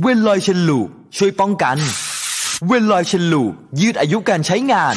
เวนลอย Chain Lube ช่วยป้องกัน เวนลอย Chain Lube ยืดอายุการใช้งาน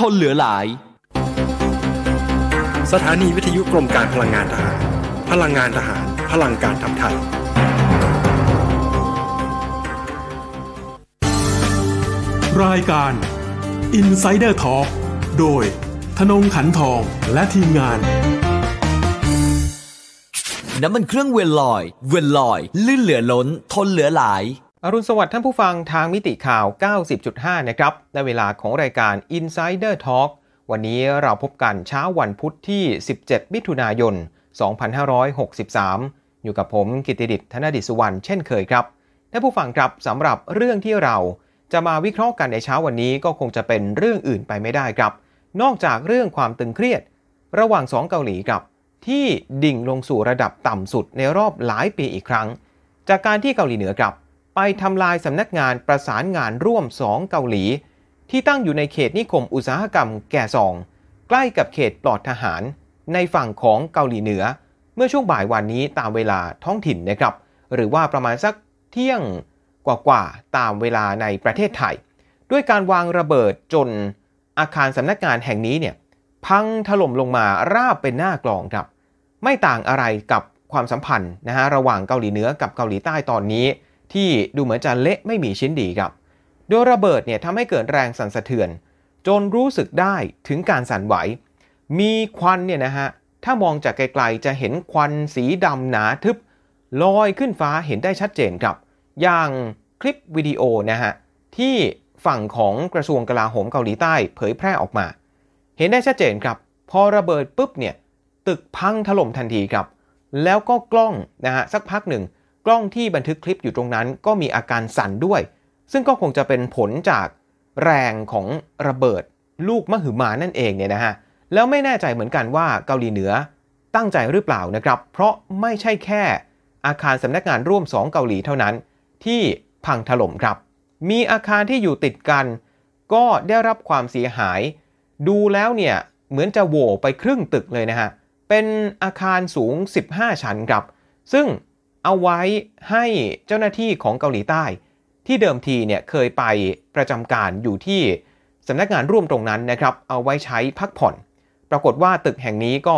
ทนเหลือหลาย สถานีวิทยุกรมการพลังงานทหาร พลังงานทหาร พลังการทำไทยรายการ Insider Talk โดยทนงขันทองและทีมงาน น้ำมันเครื่องเวลลอย เวลลอย ลื่นเหลือล้น ทนเหลือหลาย อรุณสวัสดิ์ท่านผู้ฟังทางมิติข่าว 90.5 นะครับในเวลาของรายการ Insider Talk วันนี้เราพบกันเช้าวันพุธที่ 17 มิถุนายน 2563 อยู่กับผมกิติดิษฐ์ธนดิษฐ์สุวรรณเช่นเคยครับท่านผู้ฟังครับสำหรับเรื่องที่เราจะมาวิเคราะห์กันในเช้าวันนี้ก็คงจะเป็นเรื่องอื่นไปไม่ได้ครับ นอกจากเรื่องความตึงเครียด ระหว่างสองเกาหลีครับ ที่ดิ่งลงสู่ระดับต่ำสุดในรอบหลายปีอีกครั้ง จากการที่เกาหลีเหนือครับ ไปทำลายสำนักงานประสานงานร่วม 2 เกาหลี ที่ตั้งอยู่ในเขตนิคมอุตสาหกรรมแก่ซอง ใกล้กับเขตปลอดทหาร ในฝั่งของเกาหลีเหนือ เมื่อช่วงบ่ายวันนี้ตามเวลาท้องถิ่นนะครับ หรือว่าประมาณสักเที่ยงกว่าๆตามเวลาในประเทศไทย ด้วยการวางระเบิดจนอาคารสำนักงานแห่งนี้เนี่ยพังถล่มลงมาราบเป็นหน้ากลองครับ ไม่ต่างอะไรกับความสัมพันธ์นะฮะระหว่างเกาหลีเหนือกับเกาหลีใต้ตอนนี้ ที่ดูเหมือนจะเละไม่มีชิ้นดีครับ โดยระเบิดเนี่ยทำให้เกิดแรงสั่นสะเทือน จนรู้สึกได้ถึงการสั่นไหว มีควันเนี่ยนะฮะ ถ้ามองจากไกลๆจะเห็นควันสีดำหนาทึบลอยขึ้นฟ้าเห็นได้ชัดเจนครับ อย่างคลิปวิดีโอนะฮะ ที่ฝั่งของกระทรวงกลาโหมเกาหลีใต้เผยแพร่ออกมา เห็นได้ชัดเจนครับ พอระเบิดปุ๊บเนี่ยตึกพังถล่มทันทีครับ แล้วก็กล้องนะฮะสักพักหนึ่ง กล้องที่บันทึกคลิปอยู่ตรงนั้นก็มีอาการสั่นด้วย ซึ่งก็คงจะเป็นผลจากแรงของระเบิดลูกมหึมานั่นเองเนี่ยนะฮะ แล้วไม่แน่ใจเหมือนกันว่าเกาหลีเหนือตั้งใจหรือเปล่านะครับ เพราะไม่ใช่แค่อาคารสำนักงานร่วม 2 เกาหลีเท่านั้น ที่พังถล่มครับ มีอาคารที่อยู่ติดกัน ก็ได้รับความเสียหาย ดูแล้วเนี่ยเหมือนจะโหวไปครึ่งตึกเลยนะฮะ เป็นอาคารสูง 15 ชั้นครับ ซึ่ง เอาไว้ให้เจ้าหน้าที่ของเกาหลีใต้ ที่เดิมทีเนี่ยเคยไปประจำการอยู่ที่สำนักงานร่วมตรงนั้นนะครับ เอาไว้ใช้พักผ่อน ปรากฏว่าตึกแห่งนี้ก็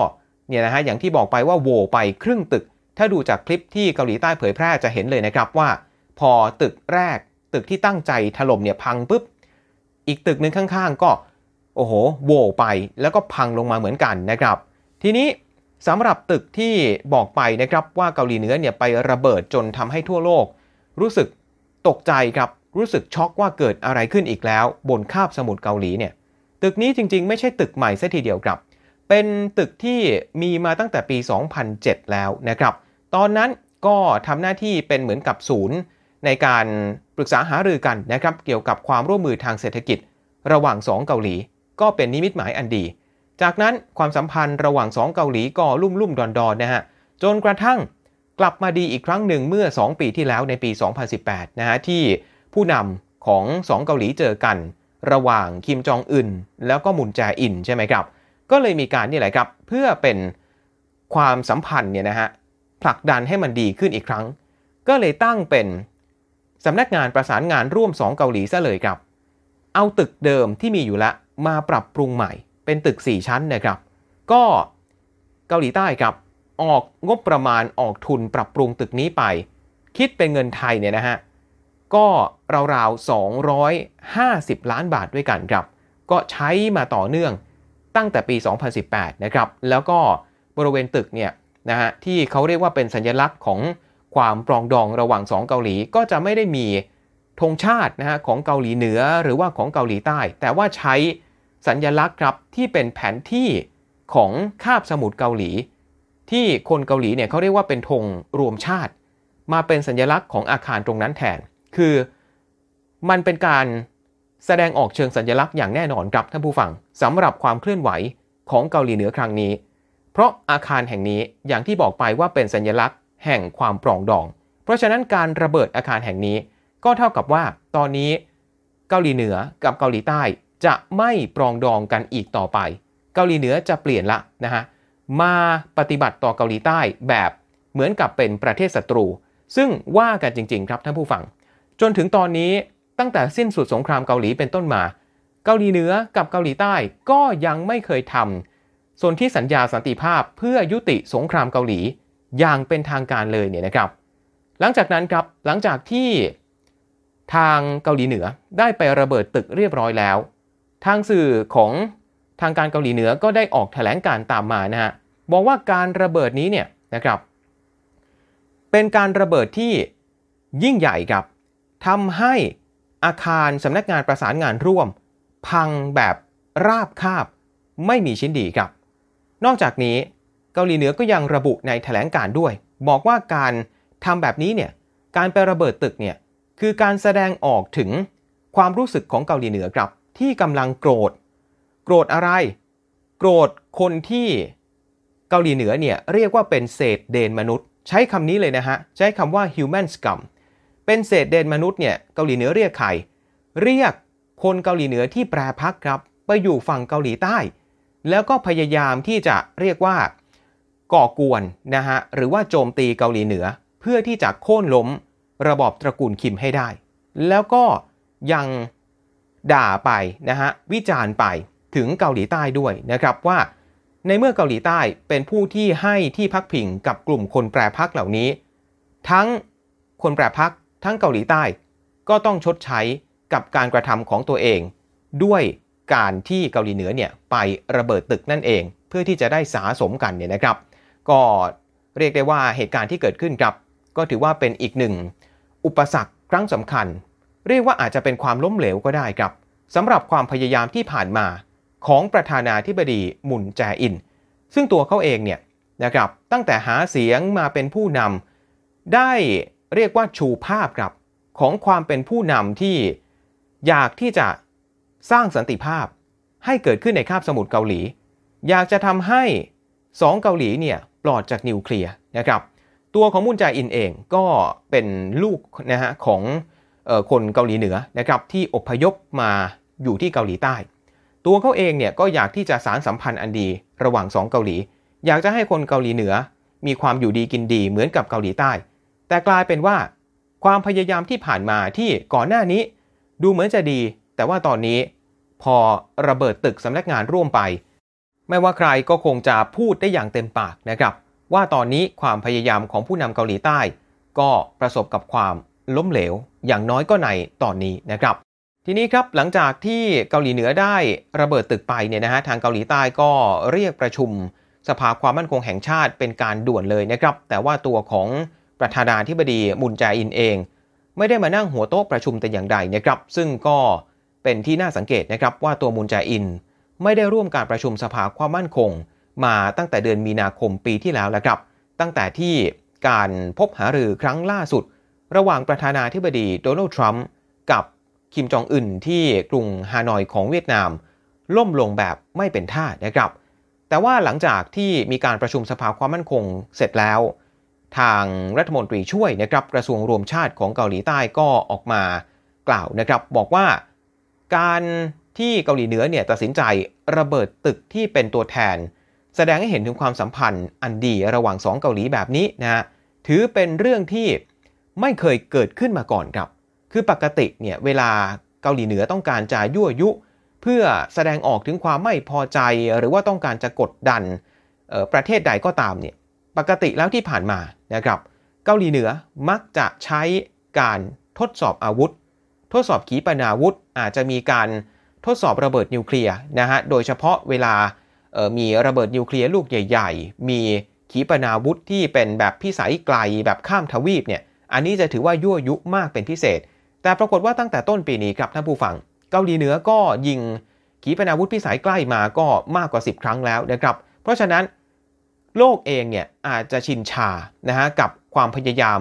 เนี่ยนะฮะอย่างที่บอกไปว่าโวไปครึ่งตึก ถ้าดูจากคลิปที่เกาหลีใต้เผยแพร่จะเห็นเลยนะครับว่า พอตึกแรกตึกที่ตั้งใจถล่มเนี่ยพังปุ๊บ อีกตึกหนึ่งข้างๆ ก็ โอ้โหโวไปแล้วก็พังลงมาเหมือนกันนะครับ ทีนี้ สำหรับตึกที่บอกไปนะครับว่าเกาหลีเหนือเนี่ยไประเบิดจนทำให้ทั่วโลก รู้สึกตกใจครับรู้สึกช็อกว่าเกิดอะไรขึ้นอีกแล้ว บนคาบสมุทรเกาหลีเนี่ยตึกนี้จริงๆ ไม่ใช่ตึกใหม่ซะทีเดียวครับ เป็นตึกที่มีมาตั้งแต่ปี 2007 แล้วนะครับ ตอนนั้นก็ทำหน้าที่เป็นเหมือนกับศูนย์ ในการปรึกษาหารือกันนะครับ เกี่ยวกับความร่วมมือทางเศรษฐกิจ ระหว่าง 2 เกาหลี ก็เป็นนิมิตหมายอันดี จากนั้นความสัมพันธ์ระหว่าง 2 เกาหลีก็ลุ่มลุ่มดอนดอนนะฮะจนกระทั่งกลับมาดีอีกครั้งหนึ่งเมื่อ 2 ปีที่แล้วในปี 2018 นะฮะที่ผู้นำของ 2 เกาหลีเจอกัน ระหว่างคิมจองอึนแล้วก็มุนแจอินใช่ไหมครับ ก็เลยมีการนี่แหละครับเพื่อเป็นความสัมพันธ์เนี่ยนะฮะผลักดันให้มันดีขึ้นอีกครั้ง ก็เลยตั้งเป็นสำนักงานประสานงานร่วม 2 เกาหลีซะเลยครับ เอาตึกเดิมที่มีอยู่แล้วมาปรับปรุงใหม่ เป็นตึก 4 ชั้นนะครับ ก็เกาหลีใต้ครับออกงบประมาณออกทุนปรับปรุงตึกนี้ไป คิดเป็นเงินไทยเนี่ยนะฮะก็ราวๆ 250 ล้านบาทด้วยกันครับ ก็ใช้มาต่อเนื่องตั้งแต่ปี 2018 นะครับ แล้วก็บริเวณตึกเนี่ยนะฮะที่เขาเรียกว่าเป็นสัญลักษณ์ของความปรองดองระหว่าง 2 เกาหลีก็จะไม่ได้มีธงชาตินะฮะของเกาหลีเหนือหรือว่าของเกาหลีใต้ แต่ว่าใช้ สัญลักษณ์ครับที่เป็นแผนที่ของคาบสมุทรเกาหลี ที่คนเกาหลีเนี่ยเขาเรียกว่าเป็นธงรวมชาติ มาเป็นสัญลักษณ์ของอาคารตรงนั้นแทน คือมันเป็นการแสดงออกเชิงสัญลักษณ์อย่างแน่นอนครับท่านผู้ฟังสำหรับความเคลื่อนไหวของเกาหลีเหนือครั้งนี้ เพราะอาคารแห่งนี้อย่างที่บอกไปว่าเป็นสัญลักษณ์แห่งความปรองดอง เพราะฉะนั้นการระเบิดอาคารแห่งนี้ ก็เท่ากับว่าตอนนี้ เกาหลีเหนือกับเกาหลีใต้ จะไม่ปรองดองกันอีกต่อไป เกาหลีเหนือจะเปลี่ยนละนะฮะมาปฏิบัติต่อเกาหลีใต้แบบเหมือนกับเป็นประเทศศัตรู ซึ่งว่ากันจริง ๆ ครับท่านผู้ฟัง จนถึงตอนนี้ตั้งแต่สิ้นสุดสงครามเกาหลีเป็นต้นมา เกาหลีเหนือกับเกาหลีใต้ก็ยังไม่เคยทำส่วนที่สัญญาสันติภาพเพื่อยุติสงครามเกาหลีอย่างเป็นทางการเลยเนี่ยนะครับ หลังจากนั้นครับหลังจากที่ทางเกาหลีเหนือได้ไประเบิดตึกเรียบร้อยแล้ว ทางสื่อของทางการเกาหลีเหนือก็ได้ออกแถลงการตามมานะฮะบอกว่าการระเบิดนี้เนี่ยนะครับ เป็นการระเบิดที่ยิ่งใหญ่ครับทำให้อาคารสำนักงานประสานงานร่วม พังแบบราบคาบไม่มีชิ้นดีครับ นอกจากนี้เกาหลีเหนือก็ยังระบุในแถลงการด้วย บอกว่าการทำแบบนี้เนี่ยการไประเบิดตึกเนี่ยคือการแสดงออกถึงความรู้สึกของเกาหลีเหนือครับ ที่กำลังโกรธ โกรธอะไร โกรธคนที่เกาหลีเหนือเนี่ยเรียกว่าเป็นเศษเดนมนุษย์ ใช้คำนี้เลยนะฮะ ใช้คำว่า human scum เป็นเศษเดนมนุษย์เนี่ยเกาหลีเหนือเรียกใครเรียกคนเกาหลีเหนือที่แปรพักครับไปอยู่ฝั่งเกาหลีใต้ แล้วก็พยายามที่จะเรียกว่าก่อกวนนะฮะหรือว่าโจมตีเกาหลีเหนือ เพื่อที่จะโค่นล้มระบอบตระกูลคิมให้ได้ แล้วก็ยัง ด่าไปนะฮะวิจารณ์ไปถึงเกาหลีใต้ด้วยนะครับว่า ในเมื่อเกาหลีใต้เป็นผู้ที่ให้ที่พักพิงกับกลุ่มคนแปรพักเหล่านี้ ทั้งคนแปรพักทั้งเกาหลีใต้ ก็ต้องชดใช้กับการกระทำของตัวเอง ด้วยการที่เกาหลีเหนือเนี่ยไประเบิดตึกนั่นเอง เพื่อที่จะได้สาสมกันเนี่ยนะครับ ก็เรียกได้ว่าเหตุการณ์ที่เกิดขึ้นครับ ก็ถือว่าเป็นอีกหนึ่ง อุปสรรคครั้งสำคัญ เรียกว่าอาจจะเป็นความล้มเหลวก็ได้ครับสำหรับความพยายามที่ผ่านมาของประธานาธิบดีมุนแจอิน ซึ่งตัวเขาเองเนี่ยนะครับตั้งแต่หาเสียงมาเป็นผู้นำได้เรียกว่าชูภาพครับของความเป็นผู้นำที่อยากที่จะสร้างสันติภาพให้เกิดขึ้นในคาบสมุทรเกาหลี อยากจะทำให้สองเกาหลีเนี่ยปลอดจากนิวเคลียร์นะครับ ตัวของมุนจาอินเองก็เป็นลูกนะฮะของ คนเกาหลีเหนือนะครับที่อพยพมาอยู่ที่เกาหลีใต้ ตัวเขาเองเนี่ยก็อยากที่จะสารสัมพันธ์อันดีระหว่างสองเกาหลี อยากจะให้คนเกาหลีเหนือ มีความอยู่ดีกินดีเหมือนกับเกาหลีใต้ แต่กลายเป็นว่า ความพยายามที่ผ่านมาที่ก่อนหน้านี้ ดูเหมือนจะดี แต่ว่าตอนนี้พอระเบิดตึกสำนักงานร่วมไป ไม่ว่าใครก็คงจะพูดได้อย่างเต็มปากนะครับ ว่าตอนนี้ความพยายามของผู้นำเกาหลีใต้ ก็ประสบกับความล้มเหลว อย่างน้อยก็ในตอนนี้นะครับ ทีนี้ครับหลังจากที่เกาหลีเหนือได้ระเบิดตึกไปเนี่ยนะฮะทางเกาหลีใต้ก็เรียกประชุมสภาความมั่นคงแห่งชาติเป็นการด่วนเลยนะครับ แต่ว่าตัวของประธานาธิบดีมุนแจอินเอง ไม่ได้มานั่งหัวโต๊ะประชุมแต่อย่างใดนะครับ ซึ่งก็เป็นที่น่าสังเกตนะครับว่าตัวมุนแจอิน ไม่ได้ร่วมการประชุมสภาความมั่นคง มาตั้งแต่เดือนมีนาคมปีที่แล้วแล้วครับ ตั้งแต่ที่การพบหารือครั้งล่าสุด ระหว่างประธานาธิบดีโดนัลด์ทรัมป์กับคิมจองอึนที่กรุงฮานอยของเวียดนาม ล่มลงแบบไม่เป็นท่านะครับ แต่ว่าหลังจากที่มีการประชุมสภาความมั่นคงเสร็จแล้ว ทางรัฐมนตรีช่วยนะครับกระทรวงรวมชาติของเกาหลีใต้ก็ออกมากล่าวนะครับบอกว่าการที่เกาหลีเหนือเนี่ยตัดสินใจระเบิดตึกที่เป็นตัวแทน แสดงให้เห็นถึงความสัมพันธ์อันดีระหว่างสองเกาหลีแบบนี้นะถือเป็นเรื่องที่ ไม่เคยเกิดขึ้นมาก่อนครับ คือปกติเนี่ยเวลาเกาหลีเหนือต้องการจะยั่วยุ เพื่อแสดงออกถึงความไม่พอใจหรือว่าต้องการจะกดดันประเทศใดก็ตามเนี่ยปกติแล้วที่ผ่านมานะครับ เกาหลีเหนือมักจะใช้การทดสอบอาวุธ ทดสอบขีปนาวุธอาจจะมีการทดสอบระเบิดนิวเคลียร์นะฮะโดยเฉพาะเวลามีระเบิดนิวเคลียร์ลูกใหญ่ ๆ มีขีปนาวุธที่เป็นแบบพิสัยไกลแบบข้ามทวีปเนี่ย อันนี้จะถือว่ายั่วยุมากเป็นพิเศษ แต่ปรากฏว่าตั้งแต่ต้นปีนี้ครับท่านผู้ฟัง เกาหลีเหนือก็ยิงขีปนาวุธพิสัยใกล้มาก็มากกว่า 10 ครั้งแล้วนะครับ เพราะฉะนั้นโลกเองเนี่ยอาจจะชินชานะฮะกับความพยายาม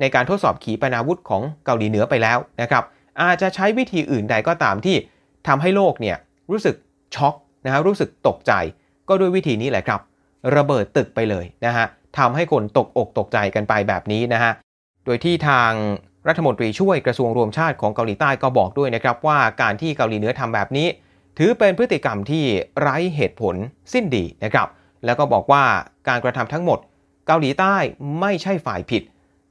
ในการทดสอบขีปนาวุธของเกาหลีเหนือไปแล้วนะครับ อาจจะใช้วิธีอื่นใดก็ตามที่ทำให้โลกเนี่ยรู้สึกช็อกนะฮะรู้สึกตกใจ ก็ด้วยวิธีนี้แหละครับ ระเบิดตึกไปเลยนะฮะทำให้คนตกอกตกใจกันไปแบบนี้นะฮะ โดยที่ทางรัฐมนตรีช่วยกระทรวงรวมชาติของเกาหลีใต้ก็บอกด้วยนะครับว่าการที่เกาหลีเหนือทำแบบนี้ ถือเป็นพฤติกรรมที่ไร้เหตุผลสิ้นดีนะครับ แล้วก็บอกว่าการกระทำทั้งหมด เกาหลีใต้ไม่ใช่ฝ่ายผิด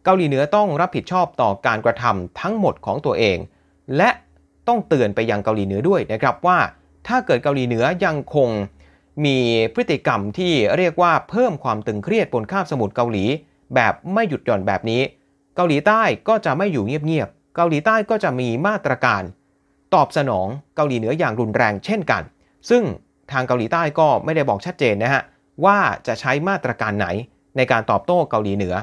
เกาหลีเหนือต้องรับผิดชอบต่อการกระทำทั้งหมดของตัวเอง และต้องเตือนไปยังเกาหลีเหนือด้วยนะครับว่า ถ้าเกิดเกาหลีเหนือยังคงมีพฤติกรรมที่เรียกว่าเพิ่มความตึงเครียดบนคาบสมุทรเกาหลี แบบไม่หยุดหย่อนแบบนี้ เกาหลีใต้ก็จะไม่อยู่เงียบๆ เกาหลีใต้ก็จะมีมาตรการ ตอบสนองเกาหลีเหนืออย่างรุนแรงเช่นกัน ซึ่งทางเกาหลีใต้ก็ไม่ได้บอกชัดเจนนะฮะว่าจะใช้มาตรการไหนในการตอบโต้เกาหลีเหนือ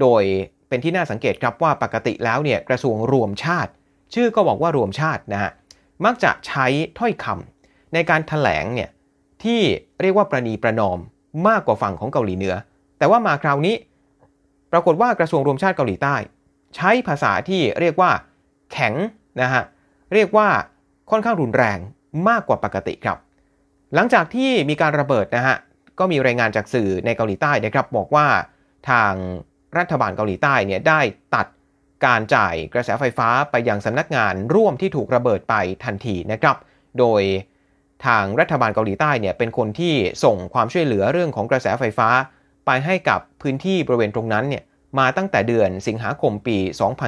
โดยเป็นที่น่าสังเกตครับว่าปกติแล้วเนี่ยกระทรวงรวมชาติ ชื่อก็บอกว่ารวมชาตินะฮะมักจะใช้ถ้อยคำในการถแถลงเนี่ยที่เรียกว่าประนีประนอมมากกว่าฝั่งของเกาหลีเหนือ แต่ว่ามาคราวนี้ ปรากฏว่ากระทรวงรวมชาติเกาหลีใต้ ใช้ภาษาที่เรียกว่า แข็งนะฮะเรียกว่าค่อนข้างรุนแรงมากกว่าปกติครับ หลังจากที่มีการระเบิดนะฮะก็มีรายงานจากสื่อในเกาหลีใต้นะครับ บอกว่าทางรัฐบาลเกาหลีใต้เนี่ยได้ตัดการจ่ายกระแสไฟฟ้าไปยังสำนักงานร่วมที่ถูกระเบิดไปทันทีนะครับ โดยทางรัฐบาลเกาหลีใต้เนี่ยเป็นคนที่ส่งความช่วยเหลือเรื่องของกระแสไฟฟ้า ไปให้กับพื้นที่บริเวณตรงนั้นเนี่ยมาตั้งแต่เดือนสิงหาคมปี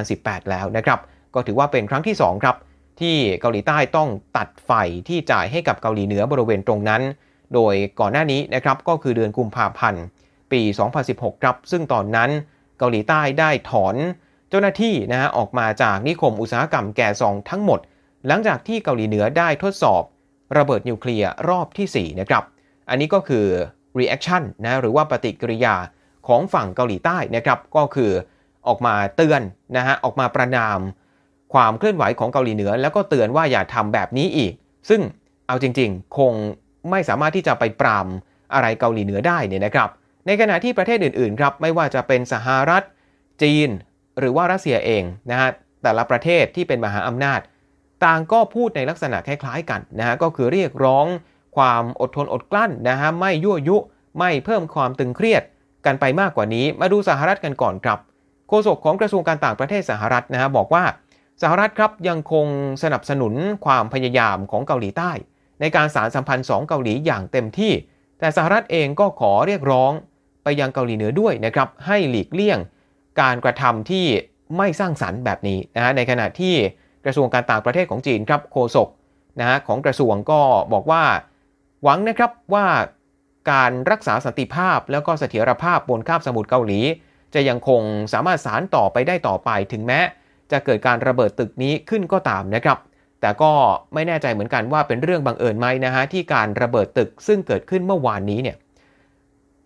2018 แล้วนะครับ ก็ถือว่าเป็นครั้งที่ 2 ครับ ที่เกาหลีใต้ต้องตัดไฟที่จ่ายให้กับเกาหลีเหนือบริเวณตรงนั้น โดยก่อนหน้านี้นะครับก็คือเดือนกุมภาพันธ์ปี 2016 ครับ ซึ่งตอนนั้นเกาหลีใต้ได้ถอนเจ้าหน้าที่นะฮะออกมาจากนิคมอุตสาหกรรมแก่ซองทั้งหมด หลังจากที่เกาหลีเหนือได้ทดสอบ ระเบิดนิวเคลียร์รอบที่4นะครับ อันนี้ก็คือ reaction นะหรือว่าปฏิกิริยาของฝั่งเกาหลีใต้นะครับก็คือออกมาเตือนนะฮะออกมาประนาม ความเคลื่อนไหวของเกาหลีเหนือ แล้วก็เตือนว่าอย่าทำแบบนี้อีก ซึ่งเอาจริงๆ คงไม่สามารถที่จะไปปรามอะไรเกาหลีเหนือได้เนี่ยนะครับ ในขณะที่ประเทศอื่นๆครับไม่ว่าจะเป็นสหรัฐ จีน หรือว่ารัสเซียเองนะฮะแต่ละประเทศที่เป็นมหาอำนาจ ต่างก็พูดในลักษณะคล้ายๆกันนะฮะก็คือเรียกร้อง ความอดทนอดกลั้นนะฮะไม่ยั่วยุ ไม่เพิ่มความตึงเครียดกันไปมากกว่านี้ มาดูสหรัฐกันก่อนครับโฆษกของกระทรวงการต่างประเทศสหรัฐนะฮะบอกว่าสหรัฐครับยังคงสนับสนุนความพยายามของเกาหลีใต้ ในการสารสัมพันธ์2เกาหลีอย่างเต็มที่ แต่สหรัฐเองก็ขอเรียกร้องไปยังเกาหลีเหนือด้วยนะครับให้หลีกเลี่ยง การกระทำที่ไม่สร้างสรรค์แบบนี้นะฮะในขณะที่กระทรวงการต่างประเทศของจีนครับโฆษกนะฮะของกระทรวงก็บอกว่า หวังนะครับว่าการรักษาสันติภาพแล้วก็เสถียรภาพบนคาบสมุทรเกาหลี จะยังคงสามารถสารต่อไปได้ต่อไปถึงแม้ จะเกิดการระเบิดตึกนี้ขึ้นก็ตามนะครับ แต่ก็ไม่แน่ใจเหมือนกันว่าเป็นเรื่องบังเอิญไหมนะฮะที่การระเบิดตึกซึ่งเกิดขึ้นเมื่อวานนี้เนี่ย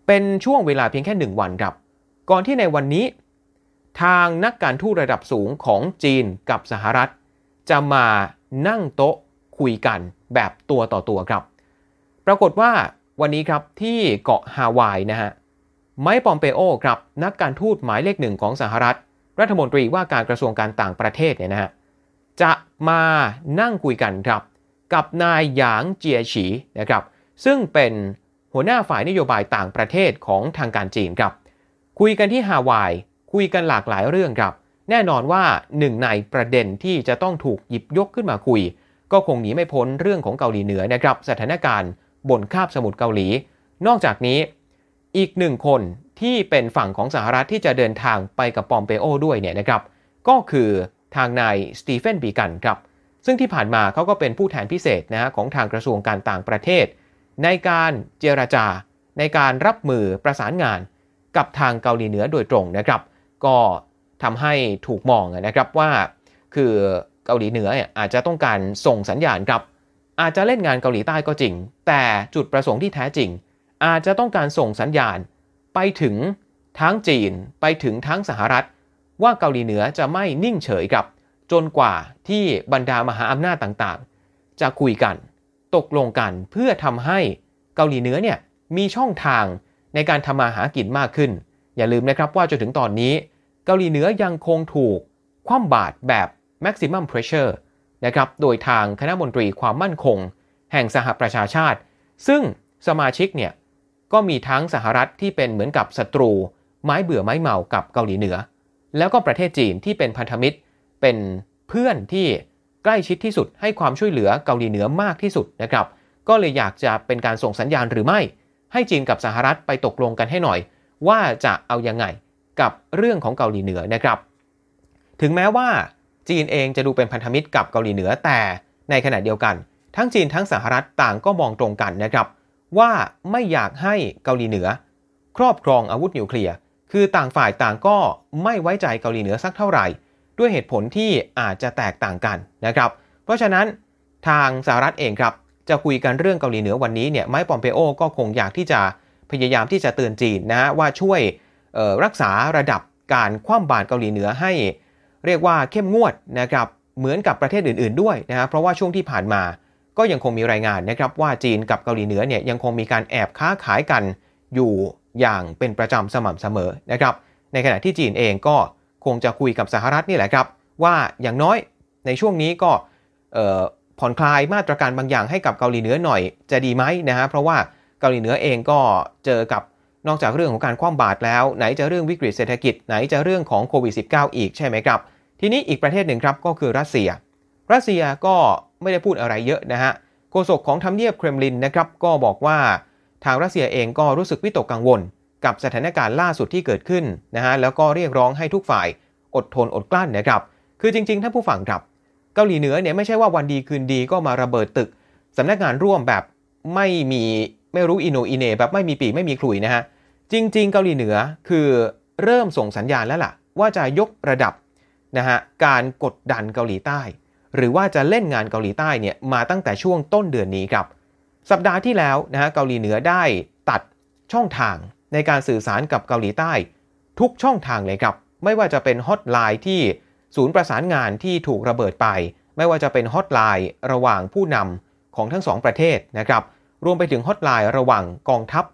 เป็นช่วงเวลาเพียงแค่หนึ่งวันครับ ก่อนที่ในวันนี้ ทางนักการทูตระดับสูงของจีนกับสหรัฐ จะมานั่งโต๊ะคุยกันแบบตัวต่อตัวครับ รากฏว่าวันนี้ครับที่เกาะฮาวายนะฮะไมค์ปอมเปโอครับนักการทูตหมายเลขหนึ่งของสหรัฐ รัฐมนตรีว่าการกระทรวงการต่างประเทศเนี่ยนะฮะจะมานั่งคุยกันครับกับนายหยางเจียฉีนะครับซึ่งเป็นหัวหน้าฝ่ายนโยบายต่างประเทศของทางการจีนครับคุยกันที่ฮาวาย คุยกันหลากหลายเรื่องครับ แน่นอนว่าหนึ่งในประเด็นที่จะต้องถูกหยิบยกขึ้นมาคุย ก็คงหนีไม่พ้นเรื่องของเกาหลีเหนือนะครับสถานการณ์ บนคาบสมุทรเกาหลี นอกจากนี้อีกหนึ่งคนที่เป็นฝั่งของสหรัฐที่จะเดินทางไปกับปอมเปโอด้วยเนี่ยนะครับก็คือทางนายสตีเฟนบีกันครับซึ่งที่ผ่านมาเขาก็เป็นผู้แทนพิเศษนะของทางกระทรวงการต่างประเทศ ในการเจรจา ในการรับมือประสานงานกับทางเกาหลีเหนือโดยตรงนะครับ ก็ทำให้ถูกมองนะครับว่า คือเกาหลีเหนืออาจจะต้องการส่งสัญญาณครับ อาจจะเล่นงานเกาหลีใต้ก็จริง แต่จุดประสงค์ที่แท้จริง อาจจะต้องการส่งสัญญาณ ไปถึงทั้งจีนไปถึงทั้งสหรัฐ ว่าเกาหลีเหนือจะไม่นิ่งเฉยกับ จนกว่าที่บรรดามหาอำนาจต่างๆ จะคุยกัน ตกลงกันเพื่อทำให้เกาหลีเหนือเนี่ยมีช่องทางในการทำมาหากินมากขึ้น อย่าลืมนะครับว่าจนถึงตอนนี้ เกาหลีเหนือยังคงถูกคว่ำบาตรแบบ maximum pressure นะครับ โดยทางคณะมนตรีความมั่นคง แห่งสหประชาชาติ ซึ่งสมาชิกเนี่ยก็มีทั้งสหรัฐที่เป็นเหมือนกับศัตรู ไม้เบื่อไม้เมากับเกาหลีเหนือ แล้วก็ประเทศจีนที่เป็นพันธมิตร เป็นเพื่อนที่ใกล้ชิดที่สุดให้ความช่วยเหลือเกาหลีเหนือมากที่สุดนะครับ ก็เลยอยากจะเป็นการส่งสัญญาณหรือไม่ ให้จีนกับสหรัฐไปตกลงกันให้หน่อย ว่าจะเอายังไงกับเรื่องของเกาหลีเหนือนะครับ ถึงแม้ว่า จีนเองจะดูเป็นพันธมิตรกับเกาหลีเหนือแต่ในขณะเดียวกัน ทั้งจีนทั้งสหรัฐต่างก็มองตรงกันนะครับ ว่าไม่อยากให้เกาหลีเหนือ ครอบครองอาวุธนิวเคลียร์คือต่างฝ่ายต่างก็ไม่ไว้ใจเกาหลีเหนือสักเท่าไหร่ ด้วยเหตุผลที่อาจจะแตกต่างกันนะครับ เพราะฉะนั้นทางสหรัฐเองครับจะคุยกันเรื่องเกาหลีเหนือวันนี้เนี่ยไมค์ปอมเปโอก็คงอยากที่จะพยายามที่จะเตือนจีนนะว่าช่วยรักษาระดับการคว่ำบาตรเกาหลีเหนือให้ เรียกว่าเข้มงวดนะครับเหมือนกับประเทศอื่นๆด้วยนะฮะเพราะว่าช่วงที่ผ่านมาก็ยังคงมีรายงานนะครับว่าจีนกับเกาหลีเหนือเนี่ยยังคงมีการแอบค้าขายกันอยู่อย่างเป็นประจำสม่ำเสมอนะครับในขณะที่จีนเองก็คงจะคุยกับสหรัฐนี่แหละครับ ว่าอย่างน้อยในช่วงนี้ก็ผ่อนคลายมาตรการบางอย่างให้กับเกาหลีเหนือหน่อยจะดีไหมนะฮะเพราะว่าเกาหลีเหนือเองก็เจอกับ นอกจากเรื่องของการคว่ำบาตรแล้วไหนจะเรื่องวิกฤตเศรษฐกิจไหนจะเรื่องของโควิด -19 อีกใช่ไหมครับ ทีนี้อีกประเทศหนึ่งครับก็คือรัสเซีย รัสเซียก็ไม่ได้พูดอะไรเยอะนะฮะโฆษกของทำเนียบเครมลินนะครับก็บอกว่าทางรัสเซียเองก็รู้สึกวิตกกังวล กับสถานการณ์ล่าสุดที่เกิดขึ้นนะฮะแล้วก็เรียกร้องให้ทุกฝ่าย อดทนอดกลั้นนะครับคือจริงๆท่านผู้ฟังครับเกาหลีเหนือเนี่ยไม่ใช่ว่าวันดีคืนดีก็มาระเบิดตึกสำนักงานร่วมแบบไม่มี ไม่รู้อีโหน่อีเหน่แบบไม่มีปีไม่มีขลุ่ยนะฮะ จริง ๆ เกาหลีเหนือคือเริ่มส่งสัญญาณแล้วล่ะ ว่าจะยกระดับนะฮะการกดดันเกาหลีใต้ หรือว่าจะเล่นงานเกาหลีใต้เนี่ยมาตั้งแต่ช่วงต้นเดือนนี้ครับ สัปดาห์ที่แล้วนะฮะเกาหลีเหนือได้ตัดช่องทางในการสื่อสารกับเกาหลีใต้ ทุกช่องทางเลยครับ ไม่ว่าจะเป็นฮอตไลน์ที่ศูนย์ประสานงานที่ถูกระเบิดไป ไม่ว่าจะเป็นฮอตไลน์ระหว่างผู้นำของทั้งสองประเทศนะครับ รวมไปถึงฮอตไลน์ระหว่างกองทัพ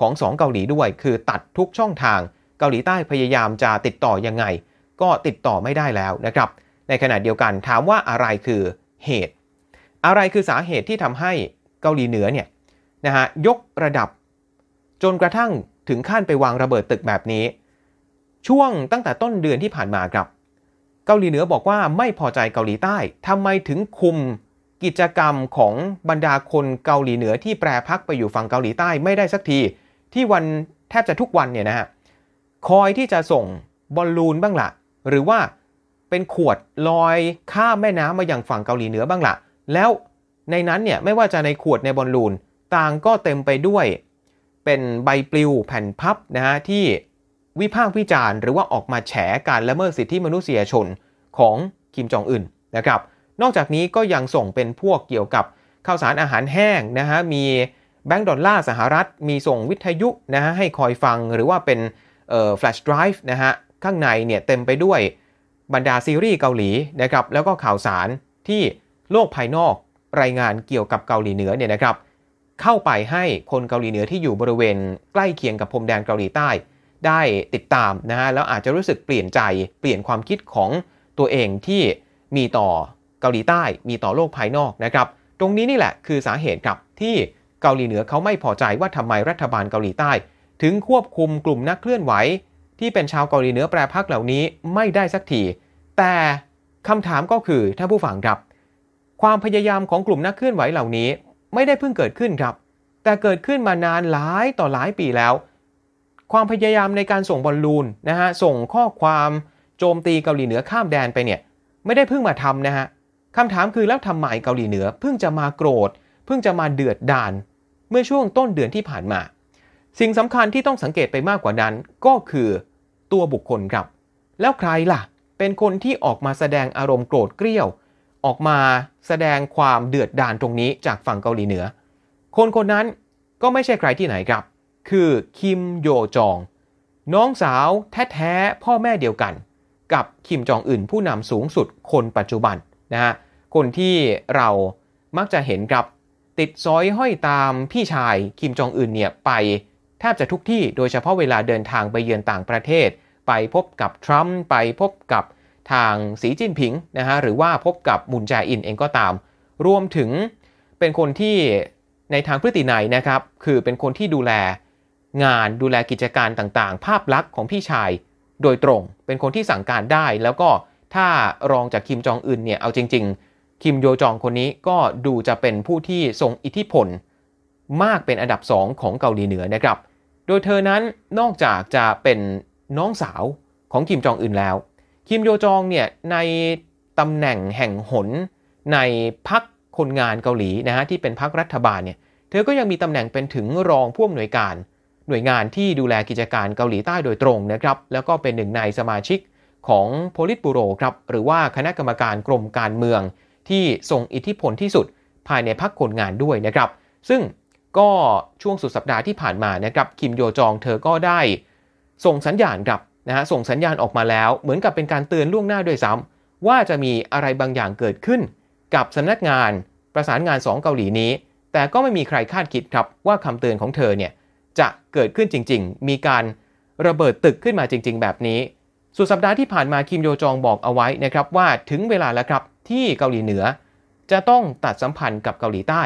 ของสองเกาหลีด้วย คือตัดทุกช่องทาง เกาหลีใต้พยายามจะติดต่อยังไง ก็ติดต่อไม่ได้แล้วนะครับ ในขณะเดียวกันถามว่าอะไรคือเหตุ อะไรคือสาเหตุที่ทำให้เกาหลีเหนือเนี่ยนะฮะยกระดับ จนกระทั่งถึงขั้นไปวางระเบิดตึกแบบนี้ ช่วงตั้งแต่ต้นเดือนที่ผ่านมาครับ เกาหลีเหนือบอกว่าไม่พอใจเกาหลีใต้ทำไมถึงคุม กิจกรรมของบรรดาคนเกาหลีเหนือที่แปรพักไปอยู่ฝั่งเกาหลีใต้ไม่ได้สักที ที่วันแทบจะทุกวันเนี่ยนะฮะคอยที่จะส่งบอลลูนบ้างละหรือว่าเป็นขวดลอยข้ามแม่น้ำมาอย่างฝั่งเกาหลีเหนือบ้างละแล้วในนั้นเนี่ยไม่ว่าจะในขวดในบอลลูนต่างก็เต็มไปด้วย เป็นใบปลิวแผ่นพับนะฮะที่วิพากษ์วิจารณ์หรือว่าออกมาแฉการละเมิดสิทธิมนุษยชนของคิมจองอึนนะครับ นอกจากนี้ก็ยังส่งเป็นพวกเกี่ยวกับข้าวสารอาหารแห้งนะฮะมีแบงก์ดอลลาร์สหรัฐ มีส่งวิทยุนะฮะให้คอยฟังหรือว่าเป็นเอ่อแฟลชไดรฟ์นะฮะข้างในเนี่ยเต็มไปด้วยบรรดาซีรีส์เกาหลีนะครับแล้วก็ข่าวสารที่โลกภายนอกรายงานเกี่ยวกับเกาหลีเหนือเนี่ยนะครับเข้าไปให้คนเกาหลีเหนือที่อยู่บริเวณใกล้เคียงกับพรมแดนเกาหลีใต้ ได้ติดตามนะฮะแล้วอาจจะรู้สึกเปลี่ยนใจเปลี่ยนความคิดของตัวเองที่มีต่อ เกาหลีใต้มีต่อโลกภายนอกนะครับตรงนี้นี่แหละคือสาเหตุครับที่เกาหลีเหนือเขาไม่พอใจว่าทำไมรัฐบาลเกาหลีใต้ ถึงควบคุมกลุ่มนักเคลื่อนไหว ที่เป็นชาวเกาหลีเหนือแปรพักเหล่านี้ไม่ได้สักทีแต่คำถามก็คือท่าผู้ฟังครับ ความพยายามของกลุ่มนักเคลื่อนไหวเหล่านี้ ไม่ได้เพิ่งเกิดขึ้นครับ แต่เกิดขึ้นมานานหลายต่อหลายปีแล้ว ความพยายามในการส่งบอลลูนนะฮะส่งข้อความโจมตีเกาหลีเหนือข้ามแดนไปเนี่ยไม่ได้เพิ่งมาทำนะฮะ คำถามคือแล้วทำไมเกาหลีเหนือ เพิ่งจะมาโกรธ เพิ่งจะมาเดือดดาน เมื่อช่วงต้นเดือนที่ผ่านมา สิ่งสำคัญที่ต้องสังเกตไปมากกว่านั้นก็คือตัวบุคคลครับ แล้วใครล่ะ เป็นคนที่ออกมาแสดงอารมณ์โกรธเกรี้ยว ออกมาแสดงความเดือดดานตรงนี้จากฝั่งเกาหลีเหนือ คนคนนั้นก็ไม่ใช่ใครที่ไหนครับ คือคิมโยจอง น้องสาวแท้ๆพ่อแม่เดียวกัน กับคิมจองอึนผู้นำสูงสุดคนปัจจุบันนะฮะ คนที่เรามักจะเห็นกับติดซอยห้อยตามพี่ชายคิมจองอึนเนี่ยไปแทบจะทุกที่โดยเฉพาะเวลาเดินทางไปเยือนต่างประเทศ ไปพบกับทรัมป์ไปพบกับทางสีจิ้นผิงนะฮะหรือว่าพบกับมุนแจอินเองก็ตาม รวมถึงเป็นคนที่ในทางพฤตินัยนะครับ คือเป็นคนที่ดูแลงานดูแลกิจการต่างๆ ภาพลักษณ์ของพี่ชายโดยตรง เป็นคนที่สั่งการได้ แล้วก็ถ้ารองจากคิมจองอึนเนี่ยเอาจริง ๆ คิมโยจองคนนี้ก็ดูจะเป็นผู้ที่ทรงอิทธิพล มากเป็นอันดับ 2 ของเกาหลีเหนือนะครับ โดยเธอนั้นนอกจากจะเป็นน้องสาวของคิมจองอึนแล้ว คิมโยจองเนี่ยในตำแหน่งแห่งหน ในพักคนงานเกาหลีนะฮะที่เป็นพักรัฐบาลเนี่ยเธอก็ยังมีตำแหน่งเป็นถึงรองผู้อำนวยการ หน่วยงานที่ดูแลกิจการเกาหลีใต้โดยตรงนะครับแล้วก็เป็นหนึ่งในสมาชิกของโพลิตบูโรครับหรือว่าคณะกรรมการกรมการเมือง ที่ทรงอิทธิพลที่สุดภายในพักคนงานด้วยนะครับ ซึ่งก็ช่วงสุดสัปดาห์ที่ผ่านมานะครับคิมโยจองเธอก็ได้ส่งสัญญาณครับนะฮะส่งสัญญาณออกมาแล้ว เหมือนกับเป็นการเตือนล่วงหน้าด้วยซ้ำว่าจะมีอะไรบางอย่างเกิดขึ้น กับสำนักงานประสานงาน 2 เกาหลีนี้ แต่ก็ไม่มีใครคาดคิดครับว่าคำเตือนของเธอเนี่ยจะเกิดขึ้นจริง ๆ มีการระเบิดตึกขึ้นมาจริง ๆ แบบนี้ สุดสัปดาห์ที่ผ่านมาคิมโยจองบอกเอาไว้นะครับว่าถึงเวลาแล้วครับ ที่เกาหลีเหนือ จะต้องตัดสัมพันธ์กับเกาหลีใต้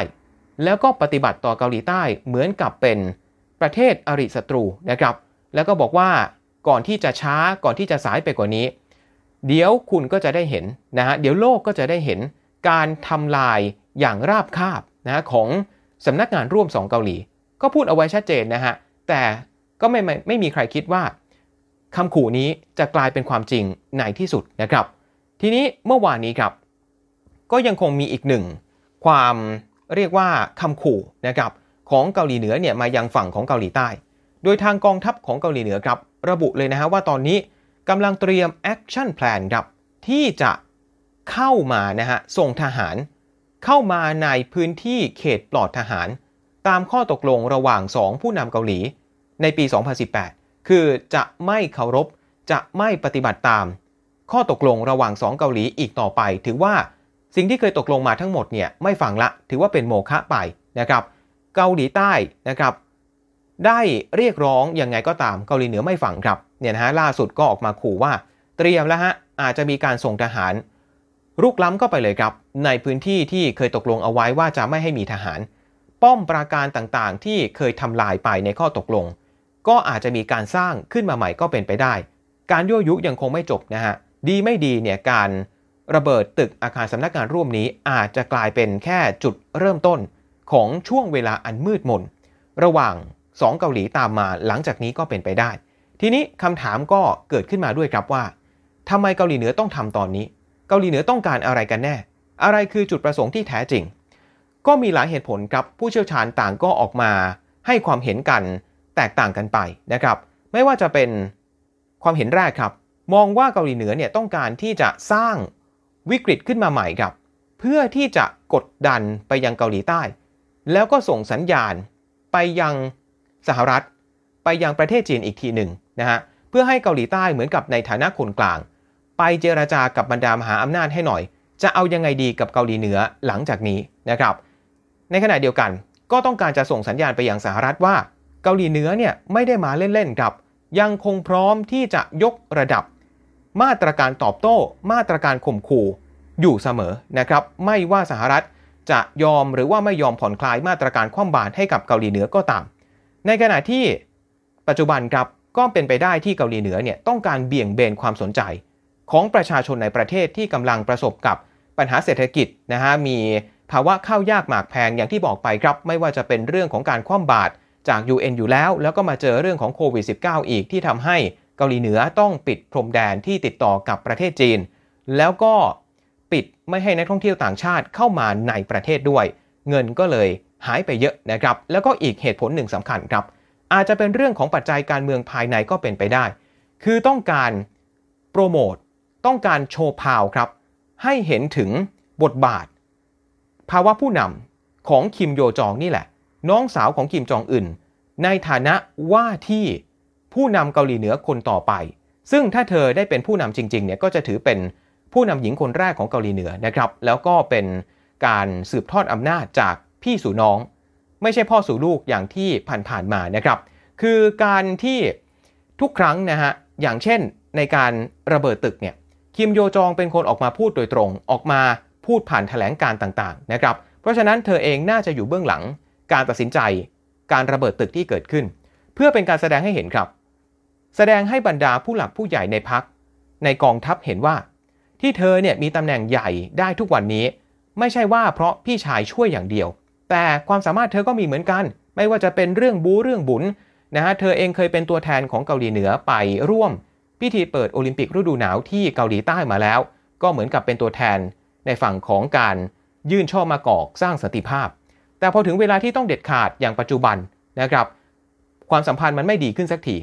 แล้วก็ปฏิบัติต่อเกาหลีใต้เหมือนกับเป็นประเทศอริศัตรูนะครับ แล้วก็บอกว่าก่อนที่จะช้าก่อนที่จะสายไปกว่านี้ เดี๋ยวคุณก็จะได้เห็นนะฮะเดี๋ยวโลกก็จะได้เห็นการทำลายอย่างราบคาบนะของสำนักงานร่วม 2 เกาหลี ก็พูดเอาไว้ชัดเจนนะฮะแต่ก็ไม่ไม่ไม่มีใครคิดว่าคำขู่นี้จะกลายเป็นความจริงในที่สุดนะครับ ทีนี้เมื่อวานนี้ครับ ก็ยังคงมีอีกหนึ่งความเรียกว่าคำขู่นะครับของเกาหลีเหนือเนี่ยมายังฝั่งของเกาหลีใต้ โดยทางกองทัพของเกาหลีเหนือครับระบุเลยนะฮะว่าตอนนี้กำลังเตรียม action plan ครับที่จะเข้ามานะฮะส่งทหาร เข้ามาในพื้นที่เขตปลอดทหาร ตามข้อตกลงระหว่าง 2 ผู้นำเกาหลี ในปี 2018 คือจะไม่เคารพจะไม่ปฏิบัติตาม ข้อตกลงระหว่าง 2 เกาหลีอีกต่อไป ถือว่า สิ่งที่เคยตกลงมาทั้งหมดเนี่ยไม่ฟังละ ถือว่าเป็นโมฆะไปนะครับ เกาหลีใต้นะครับ ได้เรียกร้องยังไงก็ตามเกาหลีเหนือไม่ฟังครับเนี่ยนะฮะล่าสุดก็ออกมาขู่ว่า เตรียมแล้วฮะอาจจะมีการส่งทหารรุกล้ำเข้าไปเลยครับ ในพื้นที่ที่เคยตกลงเอาไว้ว่าจะไม่ให้มีทหาร ป้อมปราการต่างๆ ที่เคยทำลายไปในข้อตกลง ก็อาจจะมีการสร้างขึ้นมาใหม่ก็เป็นไปได้ การยั่วยุยังคงไม่จบนะฮะดีไม่ดีเนี่ยการ ระเบิดตึกอาคารสำนักงานร่วมนี้อาจจะกลายเป็นแค่จุดเริ่มต้นของช่วงเวลาอันมืดมน ระหว่าง 2 เกาหลีตามมาหลังจากนี้ก็เป็นไปได้ ทีนี้คำถามก็เกิดขึ้นมาด้วยครับว่าทำไมเกาหลีเหนือต้องทำตอนนี้ เกาหลีเหนือต้องการอะไรกันแน่ อะไรคือจุดประสงค์ที่แท้จริง ก็มีหลายเหตุผลครับผู้เชี่ยวชาญต่างก็ออกมา ให้ความเห็นกันแตกต่างกันไปนะครับ ไม่ว่าจะเป็นความเห็นแรกครับ มองว่าเกาหลีเหนือเนี่ยต้องการที่จะสร้าง วิกฤตขึ้นมาใหม่ครับ เพื่อที่จะกดดันไปยังเกาหลีใต้ แล้วก็ส่งสัญญาณไปยังสหรัฐ ไปยังประเทศจีนอีกทีหนึ่งนะฮะเพื่อให้เกาหลีใต้เหมือนกับในฐานะคนกลาง ไปเจราจากับบรรดามหาอำนาจให้หน่อย จะเอายังไงดีกับเกาหลีเหนือหลังจากนี้นะครับ ในขณะเดียวกันก็ต้องการจะส่งสัญญาณไปยังสหรัฐว่า เกาหลีเหนือเนี่ยไม่ได้มาเล่นๆครับ ยังคงพร้อมที่จะยกระดับ มาตรการตอบโต้ มาตรการข่มขู่อยู่เสมอนะครับ ไม่ว่าสหรัฐจะยอมหรือว่าไม่ยอมผ่อนคลายมาตรการคว่ำบาตรให้กับเกาหลีเหนือก็ตาม ในขณะที่ปัจจุบันครับก็เป็นไปได้ที่เกาหลีเหนือเนี่ยต้องการเบี่ยงเบนความสนใจ ของประชาชนในประเทศที่กำลังประสบกับปัญหาเศรษฐกิจนะฮะมีภาวะข้าวยากหมากแพงอย่างที่บอกไปครับ ไม่ว่าจะเป็นเรื่องของการคว่ำบาตรจาก UN อยู่แล้ว แล้วก็มาเจอเรื่องของโควิด -19 อีกที่ทำให้ เกาหลีเหนือต้องปิดพรมแดนที่ติดต่อกับประเทศจีน แล้วก็ปิดไม่ให้นักท่องเที่ยวต่างชาติเข้ามาในประเทศด้วย เงินก็เลยหายไปเยอะนะครับ แล้วก็อีกเหตุผลหนึ่งสำคัญครับ อาจจะเป็นเรื่องของปัจจัยการเมืองภายในก็เป็นไปได้ คือต้องการโปรโมทต้องการโชว์พาวครับ ให้เห็นถึงบทบาท ภาวะผู้นำของคิมโยจองนี่แหละ น้องสาวของคิมจองอึนในฐานะว่าที่ ผู้นำเกาหลีเหนือคนต่อไป ซึ่งถ้าเธอได้เป็นผู้นำจริงๆเนี่ยก็จะถือเป็นผู้นำหญิงคนแรกของเกาหลีเหนือนะครับ แล้วก็เป็นการสืบทอดอำนาจจากพี่สู่น้อง ไม่ใช่พ่อสู่ลูกอย่างที่ผ่านๆมานะครับ คือการที่ทุกครั้งนะฮะอย่างเช่นในการระเบิดตึกเนี่ยคิมโยจองเป็นคนออกมาพูดโดยตรง ออกมาพูดผ่านแถลงการต่างๆนะครับ เพราะฉะนั้นเธอเองน่าจะอยู่เบื้องหลัง การตัดสินใจ การระเบิดตึกที่เกิดขึ้น เพื่อเป็นการแสดงให้เห็นครับ แสดงให้บรรดาผู้หลักผู้ใหญ่ในพัก ในกองทัพเห็นว่า ที่เธอเนี่ยมีตำแหน่งใหญ่ได้ทุกวันนี้ ไม่ใช่ว่าเพราะพี่ชายช่วยอย่างเดียว แต่ความสามารถเธอก็มีเหมือนกัน ไม่ว่าจะเป็นเรื่องบูเรื่องบุญนะฮะเธอเองเคยเป็นตัวแทนของเกาหลีเหนือไปร่วม พิธีเปิดโอลิมปิกฤดูหนาวที่เกาหลีใต้มาแล้ว ก็เหมือนกับเป็นตัวแทนในฝั่งของการยื่นช่อมากอกสร้างสันติภาพ แต่พอถึงเวลาที่ต้องเด็ดขาดอย่างปัจจุบันนะครับ ความสัมพันธ์มันไม่ดีขึ้นสักที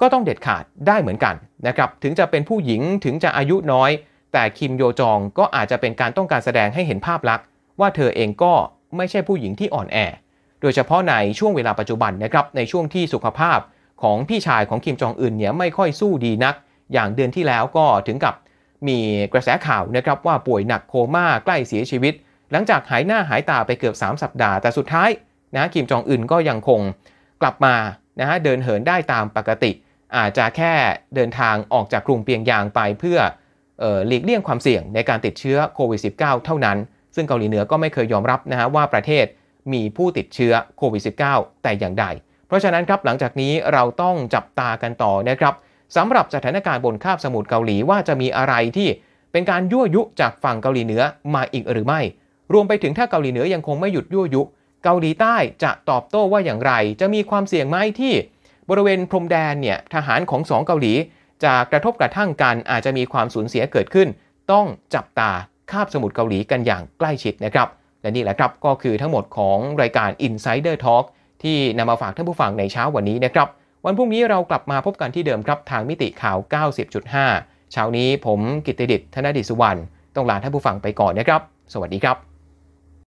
ก็ต้องเด็ดขาดได้เหมือนกันนะครับถึงจะเป็นผู้หญิงถึงจะอายุน้อย แต่คิมโยจองก็อาจจะเป็นการต้องการแสดงให้เห็นภาพลักษณ์ ว่าเธอเองก็ไม่ใช่ผู้หญิงที่อ่อนแอ โดยเฉพาะในช่วงเวลาปัจจุบันนะครับในช่วงที่สุขภาพของพี่ชายของคิมจองอึนเนี่ยไม่ค่อยสู้ดีนัก อย่างเดือนที่แล้วก็ถึงกับมีกระแสข่าวนะครับว่าป่วยหนักโคม่าใกล้เสียชีวิต หลังจากหายหน้าหายตาไปเกือบ 3 สัปดาห์แต่สุดท้ายนะคิมจองอึนก็ยังคงกลับมานะฮะเดินเหินได้ตามปกติ อาจจะแค่เดินทางออกจากกรุงเปียงยางไปเพื่อออหลีกเลี่ยงความเสี่ยงในการติดเชื้อโควิด -19 เท่านั้น ซึ่งเกาหลีเหนือก็ไม่เคยยอมรับนะฮะว่าประเทศมีผู้ติดเชื้อโควิด -19 แต่อย่างใด เพราะฉะนั้นครับหลังจากนี้เราต้องจับตากันต่อนะครับสำหรับสถานการณ์บนคาบสมุทรเกาหลีว่าจะมีอะไรที่เป็นการยั่วยุจากฝั่งเกาหลีเหนือมาอีกหรือไม่ รวมไปถึงถ้าเกาหลีเหนือยังคงไม่หยุดยั่วยุ เกาหลีใต้จะตอบโต้ว่าอย่างไร จะมีความเสี่ยงไหมที่ บริเวณพรมแดนเนี่ยทหารของสองเกาหลีจะกระทบกระทั่งกันอาจจะมีความสูญเสียเกิดขึ้น ต้องจับตาคาบสมุทรเกาหลีกันอย่างใกล้ชิดนะครับ และนี่แหละครับก็คือทั้งหมดของรายการ Insider Talk ที่นำมาฝากท่านผู้ฟังในเช้าวันนี้นะครับ วันพรุ่งนี้เรากลับมาพบกันที่เดิมครับทางมิติข่าว 90.5 เช้านี้ผมกิตติดิษฐ์ธนดิษฐ์สุวรรณต้องลาท่านผู้ฟังไปก่อนนะครับ สวัสดีครับ